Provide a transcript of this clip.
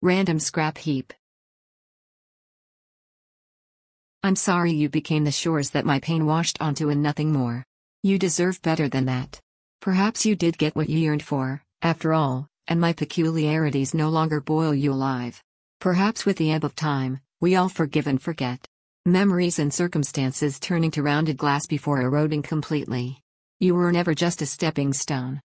Random scrap heap. I'm sorry you became the shores that my pain washed onto and nothing more. You deserve better than that. Perhaps you did get what you yearned for, after all, and my peculiarities no longer boil you alive. Perhaps with the ebb of time, we all forgive and forget. Memories and circumstances turning to rounded glass before eroding completely. You were never just a stepping stone.